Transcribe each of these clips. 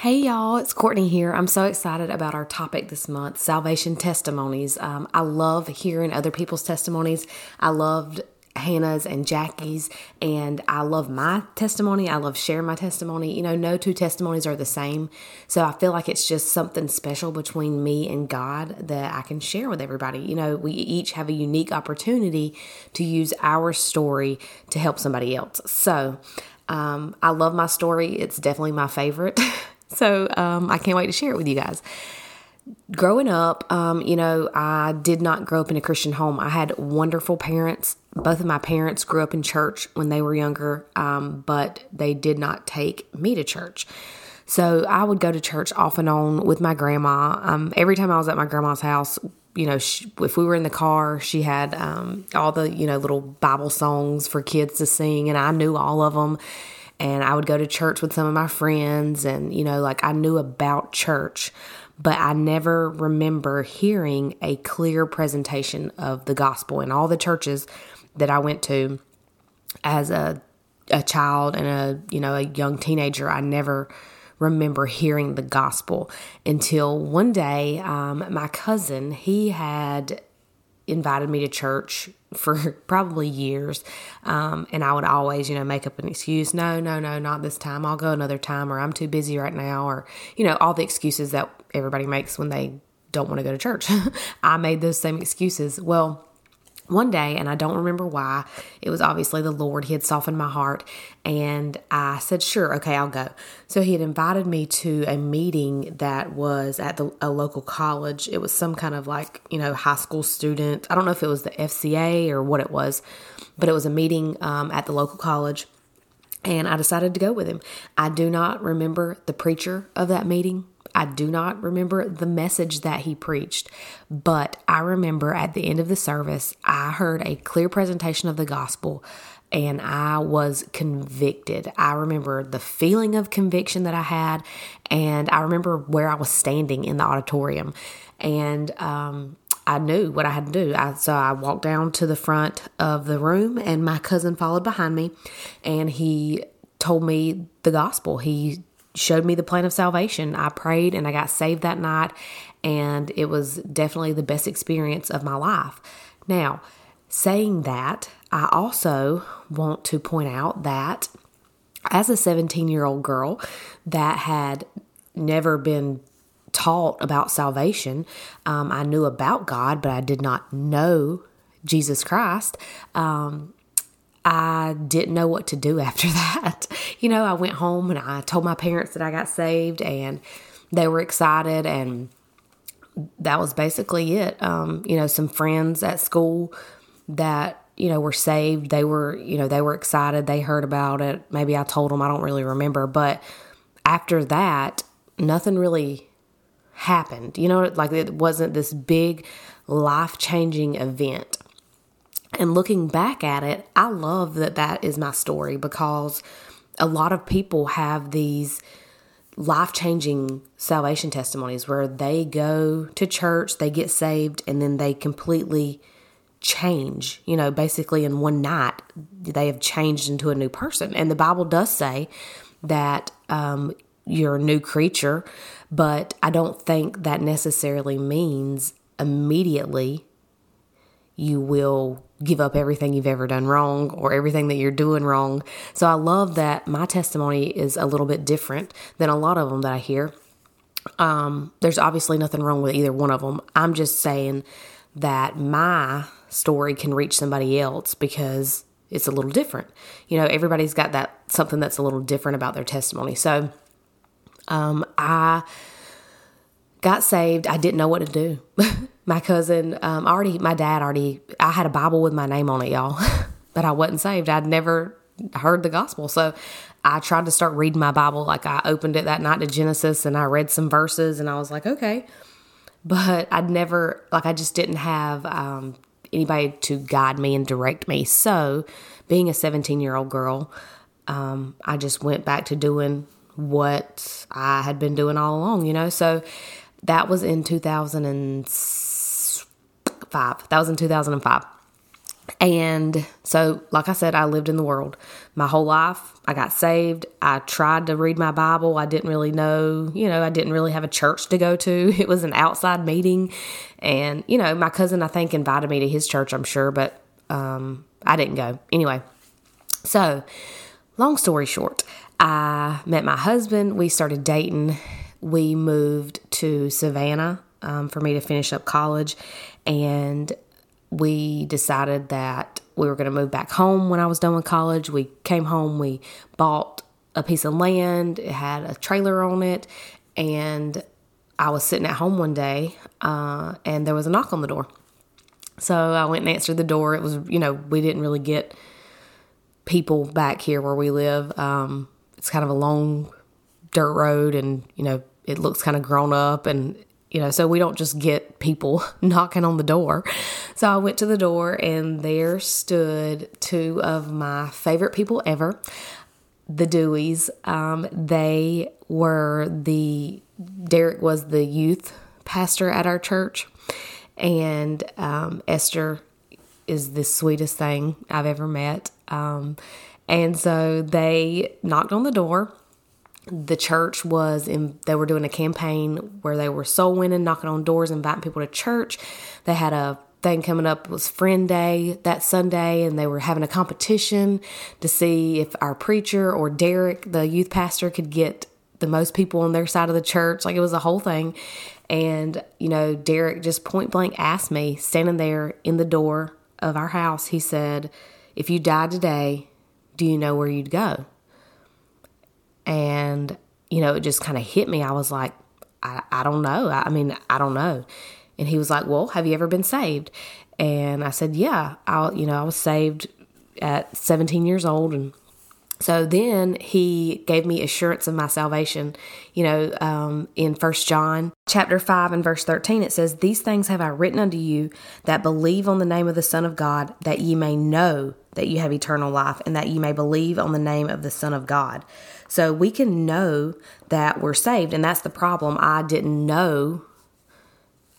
Hey y'all, it's Quortney here. I'm so excited about our topic this month salvation testimonies. Um, I love hearing other people's testimonies. I loved Hannah's and Jackie's, and I love my testimony. I love sharing my testimony. You know, no two testimonies are the same. So I feel like it's just something special between me and God that I can share with everybody. You know, we each have a unique opportunity to use our story to help somebody else. So, um, I love my story. It's definitely my favorite. So um, I can't wait to share it with you guys. Growing up, um, you know, I did not grow up in a Christian home. I had wonderful parents. Both of my parents grew up in church when they were younger, um, but they did not take me to church. So I would go to church off and on with my grandma. Um, every time I was at my grandma's house, you know, she, if we were in the car, she had um, all the, you know, little Bible songs for kids to sing, and I knew all of them and I would go to church with some of my friends and you know like I knew about church but I never remember hearing a clear presentation of the gospel. In all the churches that I went to as a a child and a you know a young teenager I never remember hearing the gospel until one day um, my cousin he had invited me to church for probably years. Um, and I would always, you know, make up an excuse. No, no, no, not this time. I'll go another time, or I'm too busy right now, or, you know, all the excuses that everybody makes when they don't want to go to church. I made those same excuses. Well, one day, and I don't remember why. It was obviously the Lord. He had softened my heart, and I said, Sure, okay, I'll go. So he had invited me to a meeting that was at the, a local college. It was some kind of like, you know, high school student. I don't know if it was the FCA or what it was, but it was a meeting um, at the local college. And I decided to go with him. I do not remember the preacher of that meeting. I do not remember the message that he preached, but I remember at the end of the service, I heard a clear presentation of the gospel and I was convicted. I remember the feeling of conviction that I had, and I remember where I was standing in the auditorium. And um, I knew what I had to do. I, so I walked down to the front of the room, and my cousin followed behind me, and he told me the gospel. He showed me the plan of salvation. I prayed and I got saved that night, and it was definitely the best experience of my life. Now, saying that, I also want to point out that as a 17 year old girl that had never been taught about salvation, um, I knew about God, but I did not know Jesus Christ. Um, I didn't know what to do after that. You know, I went home and I told my parents that I got saved and they were excited and that was basically it. Um, you know, some friends at school that, you know, were saved, they were, you know, they were excited. They heard about it. Maybe I told them, I don't really remember. But after that, nothing really happened. You know, like it wasn't this big life changing event. And looking back at it, I love that that is my story because a lot of people have these life changing salvation testimonies where they go to church, they get saved, and then they completely change. You know, basically in one night, they have changed into a new person. And the Bible does say that um, you're a new creature, but I don't think that necessarily means immediately you will give up everything you've ever done wrong or everything that you're doing wrong. So I love that my testimony is a little bit different than a lot of them that I hear. Um, there's obviously nothing wrong with either one of them. I'm just saying that my story can reach somebody else because it's a little different. You know, everybody's got that something that's a little different about their testimony. So um, I got saved. I didn't know what to do. my cousin, um, already, my dad already, I had a Bible with my name on it, y'all, but I wasn't saved. I'd never heard the gospel. So I tried to start reading my Bible. Like I opened it that night to Genesis and I read some verses and I was like, okay. But I'd never, like, I just didn't have um, anybody to guide me and direct me. So, being a 17 year old girl, um, I just went back to doing what I had been doing all along, you know. So that was in 2005. That was in 2005. And so, like I said, I lived in the world my whole life. I got saved. I tried to read my Bible. I didn't really know, you know, I didn't really have a church to go to. It was an outside meeting. And, you know, my cousin, I think, invited me to his church, I'm sure, but um, I didn't go. Anyway, so long story short, I met my husband. We started dating. We moved to Savannah um, for me to finish up college. And we decided that we were going to move back home when I was done with college. We came home, we bought a piece of land, it had a trailer on it, and I was sitting at home one day uh, and there was a knock on the door. So I went and answered the door. It was, you know, we didn't really get people back here where we live. Um, it's kind of a long dirt road and, you know, it looks kind of grown up and you know, so we don't just get people knocking on the door. So I went to the door and there stood two of my favorite people ever, the Deweys. Um, they were the, Derek was the youth pastor at our church, and um, Esther is the sweetest thing I've ever met. Um, and so they knocked on the door the church was in they were doing a campaign where they were soul winning knocking on doors inviting people to church. They had a thing coming up was friend day that sunday and they were having a competition to see if our preacher or derek the youth pastor could get the most people on their side of the church. Like it was a whole thing. And you know derek just point blank asked me standing there in the door of our house he said if you died today do you know where you'd go and, you know, it just kind of hit me. I was like, I, I don't know. I, I mean, I don't know. And he was like, Well, have you ever been saved? And I said, Yeah. I, you know, I was saved at 17 years old and so then he gave me assurance of my salvation. You know, um, in First John chapter five and verse thirteen, it says, "These things have I written unto you that believe on the name of the Son of God, that ye may know that you have eternal life, and that ye may believe on the name of the Son of God." So we can know that we're saved, and that's the problem. I didn't know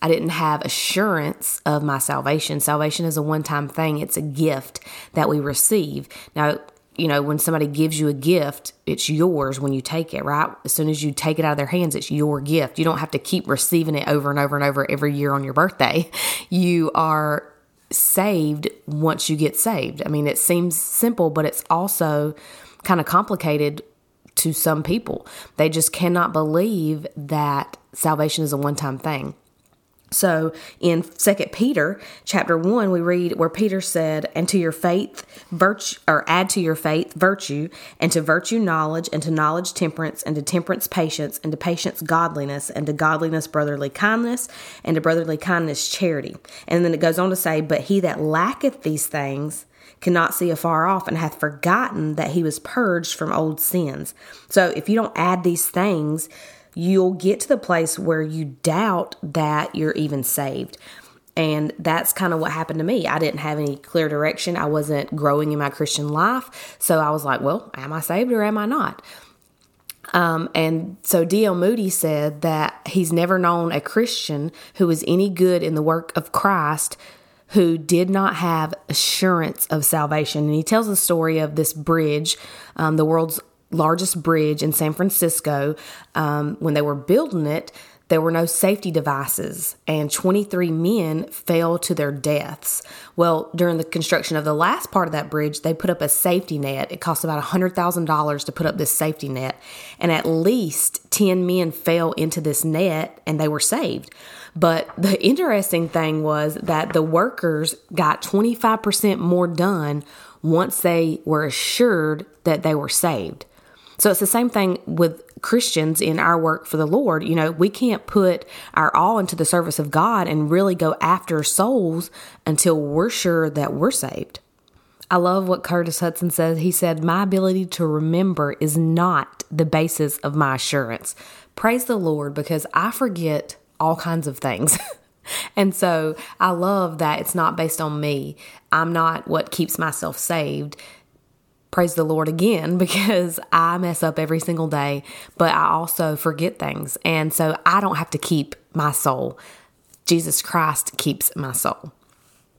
I didn't have assurance of my salvation. Salvation is a one time thing, it's a gift that we receive. Now, you know, when somebody gives you a gift, it's yours when you take it, right? As soon as you take it out of their hands, it's your gift. You don't have to keep receiving it over and over and over every year on your birthday. You are saved once you get saved. I mean, it seems simple, but it's also kind of complicated to some people. They just cannot believe that salvation is a one time thing. So in Second Peter chapter one, we read where Peter said, "And to your faith virtue, or add to your faith virtue, and to virtue knowledge, and to knowledge temperance, and to temperance patience, and to patience godliness, and to godliness brotherly kindness, and to brotherly kindness charity." And then it goes on to say, "But he that lacketh these things." cannot see afar off and hath forgotten that he was purged from old sins. So if you don't add these things, you'll get to the place where you doubt that you're even saved. And that's kind of what happened to me. I didn't have any clear direction. I wasn't growing in my Christian life. So I was like, well, am I saved or am I not? Um, and so D.L. Moody said that he's never known a Christian who was any good in the work of Christ who did not have assurance of salvation. And he tells the story of this bridge, um, the world's largest bridge in San Francisco, um, when they were building it, there were no safety devices, and 23 men fell to their deaths. Well, during the construction of the last part of that bridge, they put up a safety net. It cost about $100,000 to put up this safety net, and at least 10 men fell into this net and they were saved. But the interesting thing was that the workers got 25% more done once they were assured that they were saved. So it's the same thing with Christians in our work for the Lord. You know, we can't put our all into the service of God and really go after souls until we're sure that we're saved. I love what Curtis Hutson said. He said, My ability to remember is not the basis of my assurance. Praise the Lord because I forget all kinds of things. and so I love that it's not based on me. I'm not what keeps myself saved. Praise the Lord again because I mess up every single day, but I also forget things. And so I don't have to keep my soul. Jesus Christ keeps my soul.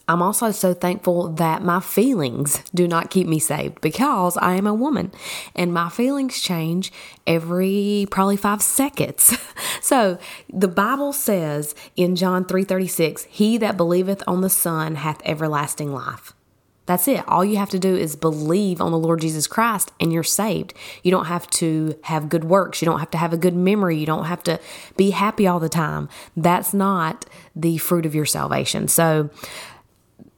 I'm also so thankful that my feelings do not keep me saved because I am a woman and my feelings change every probably 5 seconds. so, the Bible says in John 3:36, "He that believeth on the Son hath everlasting life." That's it. All you have to do is believe on the Lord Jesus Christ and you're saved. You don't have to have good works. You don't have to have a good memory. You don't have to be happy all the time. That's not the fruit of your salvation. So,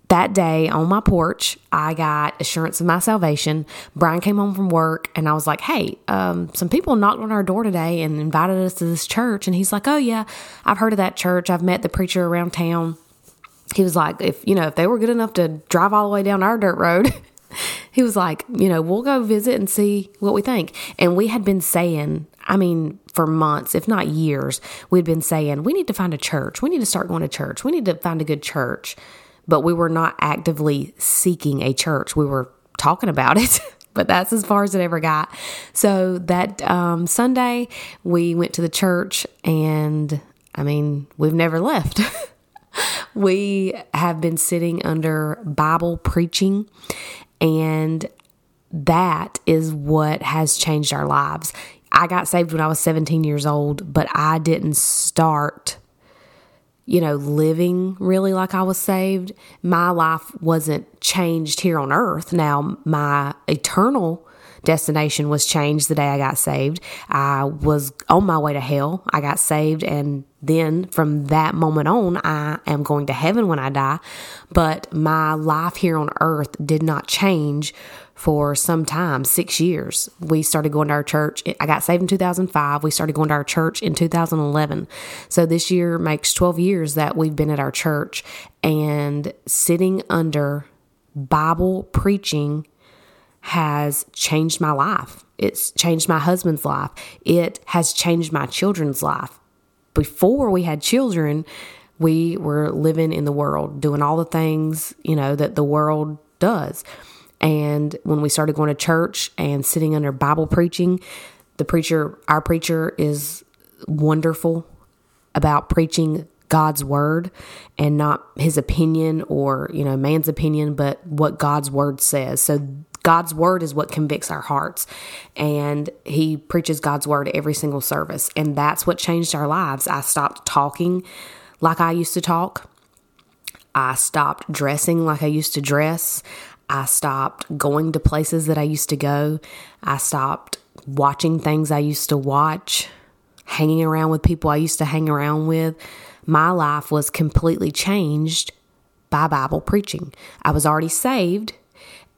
that day on my porch, I got assurance of my salvation. Brian came home from work and I was like, Hey, um, some people knocked on our door today and invited us to this church. And he's like, Oh, yeah, I've heard of that church. I've met the preacher around town. He was like, If, you know, if they were good enough to drive all the way down our dirt road, he was like, You know, we'll go visit and see what we think. And we had been saying, I mean, for months, if not years, we'd been saying, We need to find a church. We need to start going to church. We need to find a good church but we were not actively seeking a church. We were talking about it. but that's as far as it ever got. So that um, Sunday, we went to the church, and I mean, we've never left. we have been sitting under Bible preaching, and that is what has changed our lives. I got saved when I was 17 years old, but I didn't start you know, living really like I was saved, my life wasn't changed here on earth. Now, my eternal destination was changed the day I got saved. I was on my way to hell. I got saved, and then from that moment on, I am going to heaven when I die. But my life here on earth did not change for some time, six years. We started going to our church. I got saved in 2005. We started going to our church in 2011. So this year makes 12 years that we've been at our church and sitting under Bible preaching has changed my life. It's changed my husband's life. It has changed my children's life. Before we had children, we were living in the world, doing all the things, you know, that the world does. And when we started going to church and sitting under Bible preaching, the preacher, our preacher, is wonderful about preaching God's word and not his opinion or, you know, man's opinion, but what God's word says. So God's word is what convicts our hearts. And he preaches God's word every single service. And that's what changed our lives. I stopped talking like I used to talk. I stopped dressing like I used to dress. I stopped going to places that I used to go. I stopped watching things I used to watch, hanging around with people I used to hang around with. My life was completely changed by Bible preaching. I was already saved.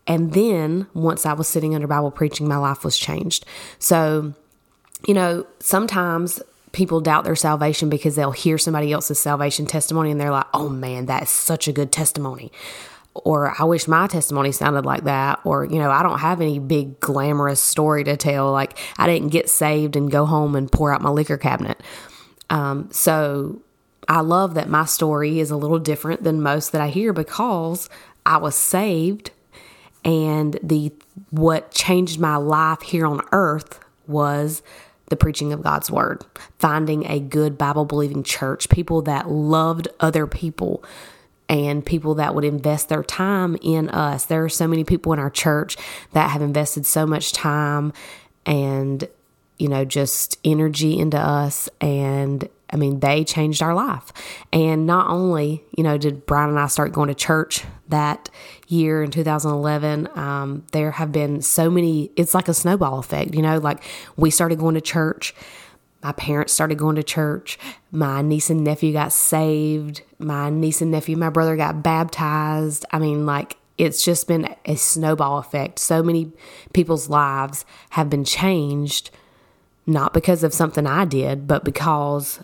And then once I was sitting under Bible preaching, my life was changed. So, you know, sometimes people doubt their salvation because they'll hear somebody else's salvation testimony and they're like, oh man, that is such a good testimony or I wish my testimony sounded like that, or, you know, I don't have any big glamorous story to tell. Like, I didn't get saved and go home and pour out my liquor cabinet. Um, so I love that my story is a little different than most that I hear because I was saved and the what changed my life here on earth was the preaching of God's word, finding a good Bible believing church, people that loved other people, and people that would invest their time in us. There are so many people in our church that have invested so much time and, you know, just energy into us. And I mean, they changed our life. And not only, you know, did Brian and I start going to church that year in 2011, um, there have been so many, it's like a snowball effect, you know, like we started going to church my parents started going to church. My niece and nephew got saved. My niece and nephew, my brother got baptized. I mean, like, it's just been a snowball effect. So many people's lives have been changed, not because of something I did, but because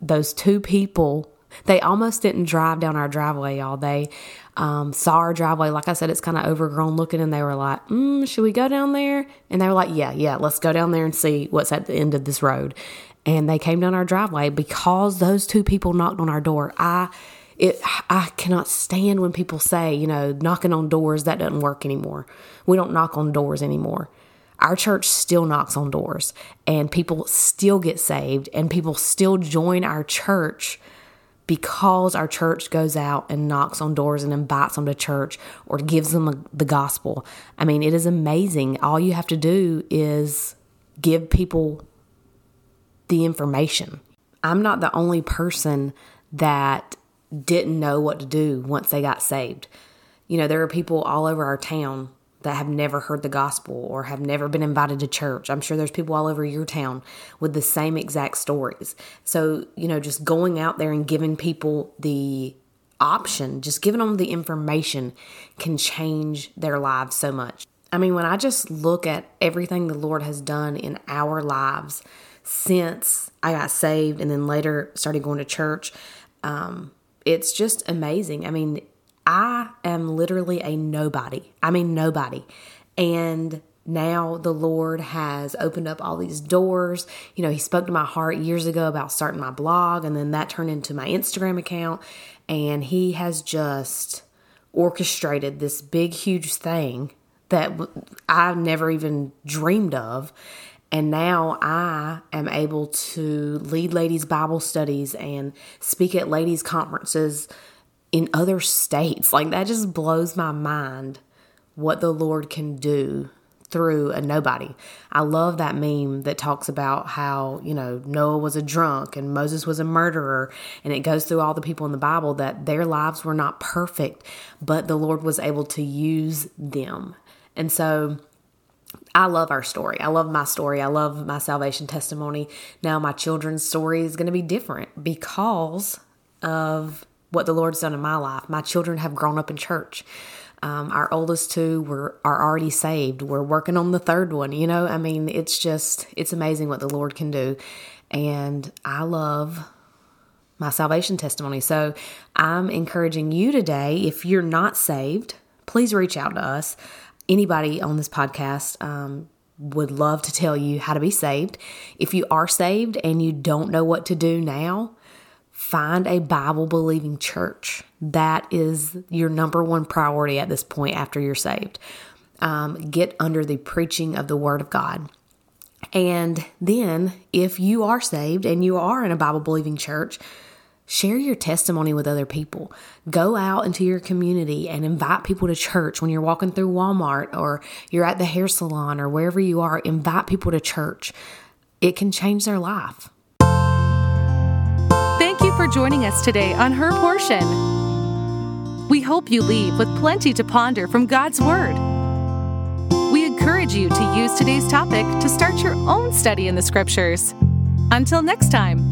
those two people, they almost didn't drive down our driveway all day um, saw our driveway. Like I said, it's kind of overgrown looking, and they were like, mm, "Should we go down there?" And they were like, "Yeah, yeah, let's go down there and see what's at the end of this road." and they came down our driveway because those two people knocked on our door. I it I cannot stand when people say, you know, knocking on doors that doesn't work anymore. We don't knock on doors anymore. Our church still knocks on doors and people still get saved and people still join our church because our church goes out and knocks on doors and invites them to church or gives them the gospel. I mean, it is amazing. All you have to do is give people the information. I'm not the only person that didn't know what to do once they got saved. You know, there are people all over our town that have never heard the gospel or have never been invited to church. I'm sure there's people all over your town with the same exact stories. So, you know, just going out there and giving people the option, just giving them the information can change their lives so much. I mean, when I just look at everything the Lord has done in our lives since I got saved and then later started going to church, um, it's just amazing. I mean, am literally a nobody. I mean, nobody. And now the Lord has opened up all these doors. You know, He spoke to my heart years ago about starting my blog, and then that turned into my Instagram account. And He has just orchestrated this big, huge thing that I never even dreamed of. And now I am able to lead ladies' Bible studies and speak at ladies' conferences in other states. Like that just blows my mind what the Lord can do through a nobody. I love that meme that talks about how, you know, Noah was a drunk and Moses was a murderer. And it goes through all the people in the Bible that their lives were not perfect, but the Lord was able to use them. And so I love our story. I love my story. I love my salvation testimony. Now, my children's story is going to be different because of what the Lord's done in my life. My children have grown up in church. Um, our oldest two were are already saved. We're working on the third one. You know, I mean, it's just it's amazing what the Lord can do, and I love my salvation testimony. So I'm encouraging you today. If you're not saved, please reach out to us. Anybody on this podcast. Um, would love to tell you how to be saved. If you are saved and you don't know what to do now, find a Bible believing church. That is your number one priority at this point after you're saved. Um, get under the preaching of the Word of God. And then, if you are saved and you are in a Bible believing church, share your testimony with other people. Go out into your community and invite people to church when you're walking through Walmart or you're at the hair salon or wherever you are. Invite people to church. It can change their life for joining us today on Her Portion. We hope you leave with plenty to ponder from God's Word. We encourage you to use today's topic to start your own study in the Scriptures. Until next time.